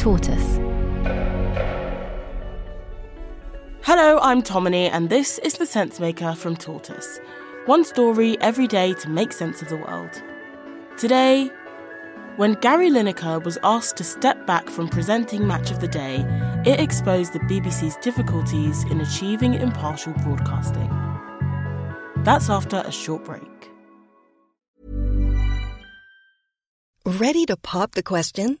Tortoise. Hello, I'm Tomini, and this is The Sensemaker from Tortoise. One story every day to make sense of the world. Today, when Gary Lineker was asked to step back from presenting Match of the Day, it exposed the BBC's difficulties in achieving impartial broadcasting. That's after a short break. Ready to pop the question?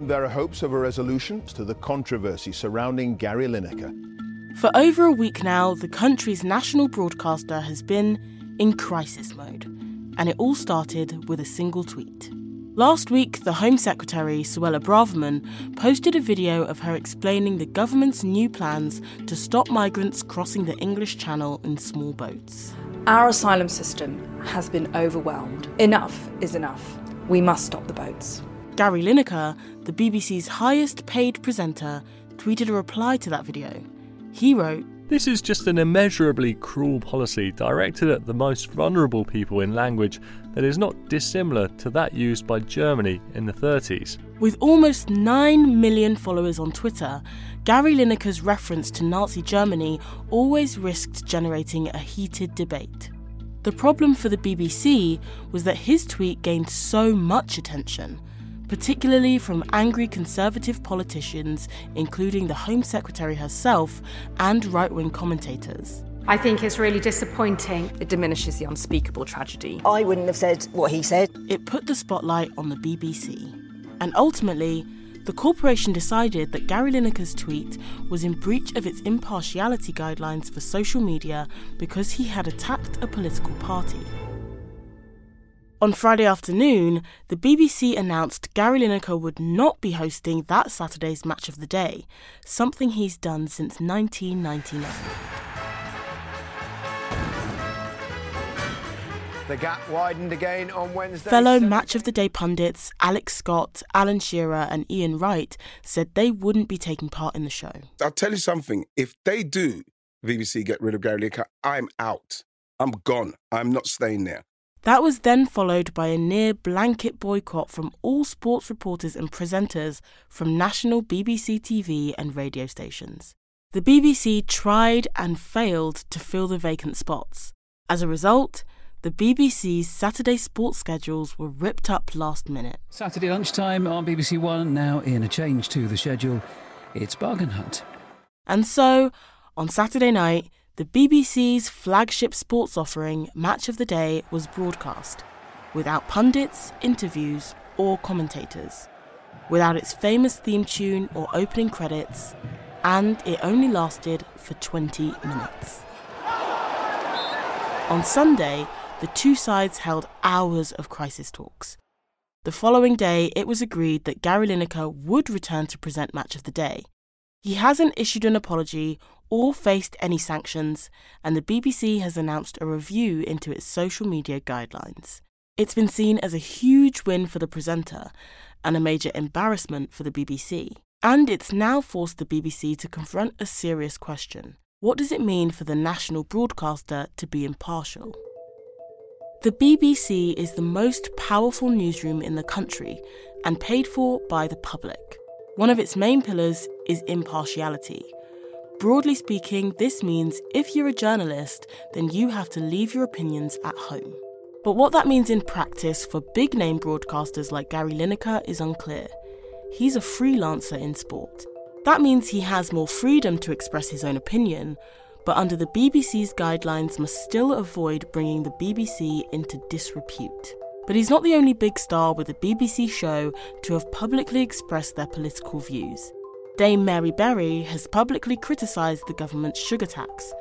There are hopes of a resolution to the controversy surrounding Gary Lineker. For over a week now, the country's national broadcaster has been in crisis mode, and it all started with a single tweet. Last week, the Home Secretary, Suella Braverman, posted a video of her explaining the government's new plans to stop migrants crossing the English Channel in small boats. Our asylum system has been overwhelmed. Enough is enough. We must stop the boats. Gary Lineker, the BBC's highest paid presenter, tweeted a reply to that video. He wrote, This is just an immeasurably cruel policy directed at the most vulnerable people in language that is not dissimilar to that used by Germany in the 30s. With almost 9 million followers on Twitter, Gary Lineker's reference to Nazi Germany always risked generating a heated debate. The problem for the BBC was that his tweet gained so much attention particularly from angry conservative politicians, including the Home Secretary herself and right wing commentators. I think it's really disappointing. It diminishes the unspeakable tragedy. I wouldn't have said what he said. It put the spotlight on the BBC. And ultimately, the corporation decided that Gary Lineker's tweet was in breach of its impartiality guidelines for social media because he had attacked a political party. On Friday afternoon, the BBC announced Gary Lineker would not be hosting that Saturday's match of the day, something he's done since 1999. The gap widened again on Wednesday. Fellow Match of the Day pundits Alex Scott, Alan Shearer, and Ian Wright said they wouldn't be taking part in the show. I'll tell you something. If they do, BBC get rid of Gary Lineker, I'm out. I'm gone. I'm not staying there. That was then followed by a near blanket boycott from all sports reporters and presenters from national BBC TV and radio stations. The BBC tried and failed to fill the vacant spots. As a result, the BBC's Saturday sports schedules were ripped up last minute. Saturday lunchtime on BBC One, now in a change to the schedule, it's Bargain Hunt. And so, on Saturday night, the BBC's flagship sports offering, Match of the Day, was broadcast without pundits, interviews, or commentators, without its famous theme tune or opening credits, and it only lasted for 20 minutes. On Sunday, the two sides held hours of crisis talks. The following day, it was agreed that Gary Lineker would return to present Match of the Day. He hasn't issued an apology or faced any sanctions, and the BBC has announced a review into its social media guidelines. It's been seen as a huge win for the presenter and a major embarrassment for the BBC. And it's now forced the BBC to confront a serious question. What does it mean for the national broadcaster to be impartial? The BBC is the most powerful newsroom in the country and paid for by the public. One of its main pillars is impartiality. Broadly speaking, this means if you're a journalist, then you have to leave your opinions at home. But what that means in practice for big name broadcasters like Gary Lineker is unclear. He's a freelancer in sport. That means he has more freedom to express his own opinion, but under the BBC's guidelines must still avoid bringing the BBC into disrepute. But he's not the only big star with a BBC show to have publicly expressed their political views. Dame Mary Berry has publicly criticised the government's sugar tax.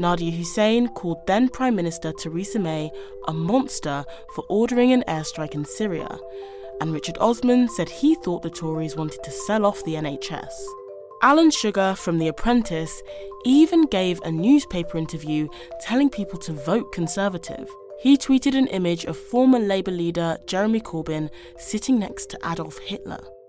Nadiya Hussain called then Prime Minister Theresa May a monster for ordering an airstrike in Syria. and Richard Osman said he thought the Tories wanted to sell off the NHS. Alan Sugar from The Apprentice even gave a newspaper interview telling people to vote Conservative. He tweeted an image of former Labour leader Jeremy Corbyn sitting next to Adolf Hitler.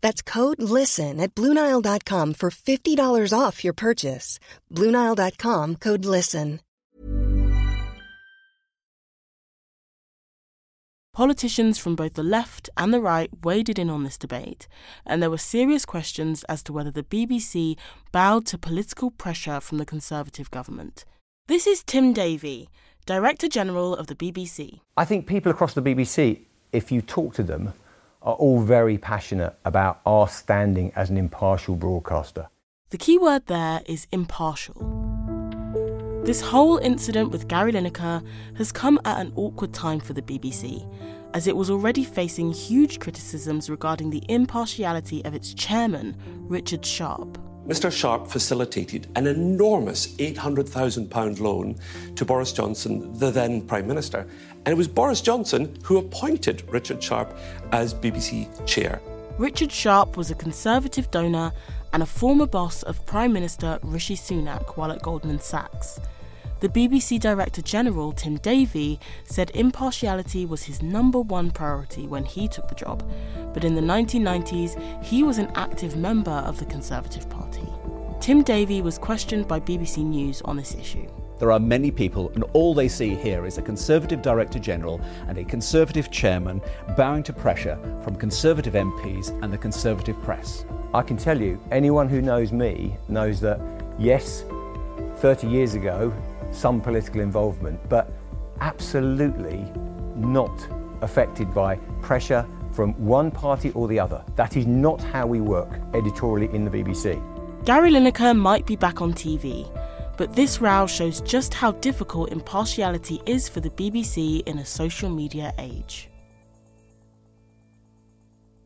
That's code LISTEN at Bluenile.com for $50 off your purchase. Bluenile.com code LISTEN. Politicians from both the left and the right waded in on this debate, and there were serious questions as to whether the BBC bowed to political pressure from the Conservative government. This is Tim Davie, Director General of the BBC. I think people across the BBC, if you talk to them, are all very passionate about our standing as an impartial broadcaster. The key word there is impartial. This whole incident with Gary Lineker has come at an awkward time for the BBC, as it was already facing huge criticisms regarding the impartiality of its chairman, Richard Sharp. Mr. Sharp facilitated an enormous £800,000 loan to Boris Johnson, the then Prime Minister. And it was Boris Johnson who appointed Richard Sharp as BBC chair. Richard Sharp was a Conservative donor and a former boss of Prime Minister Rishi Sunak while at Goldman Sachs. The BBC Director General, Tim Davie, said impartiality was his number one priority when he took the job, but in the 1990s, he was an active member of the Conservative Party. Tim Davie was questioned by BBC News on this issue. There are many people, and all they see here is a Conservative Director General and a Conservative Chairman bowing to pressure from Conservative MPs and the Conservative press. I can tell you, anyone who knows me knows that, yes, 30 years ago, some political involvement, but absolutely not affected by pressure from one party or the other. That is not how we work editorially in the BBC. Gary Lineker might be back on TV, but this row shows just how difficult impartiality is for the BBC in a social media age.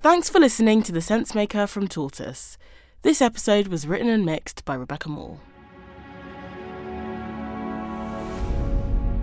Thanks for listening to The Sensemaker from Tortoise. This episode was written and mixed by Rebecca Moore.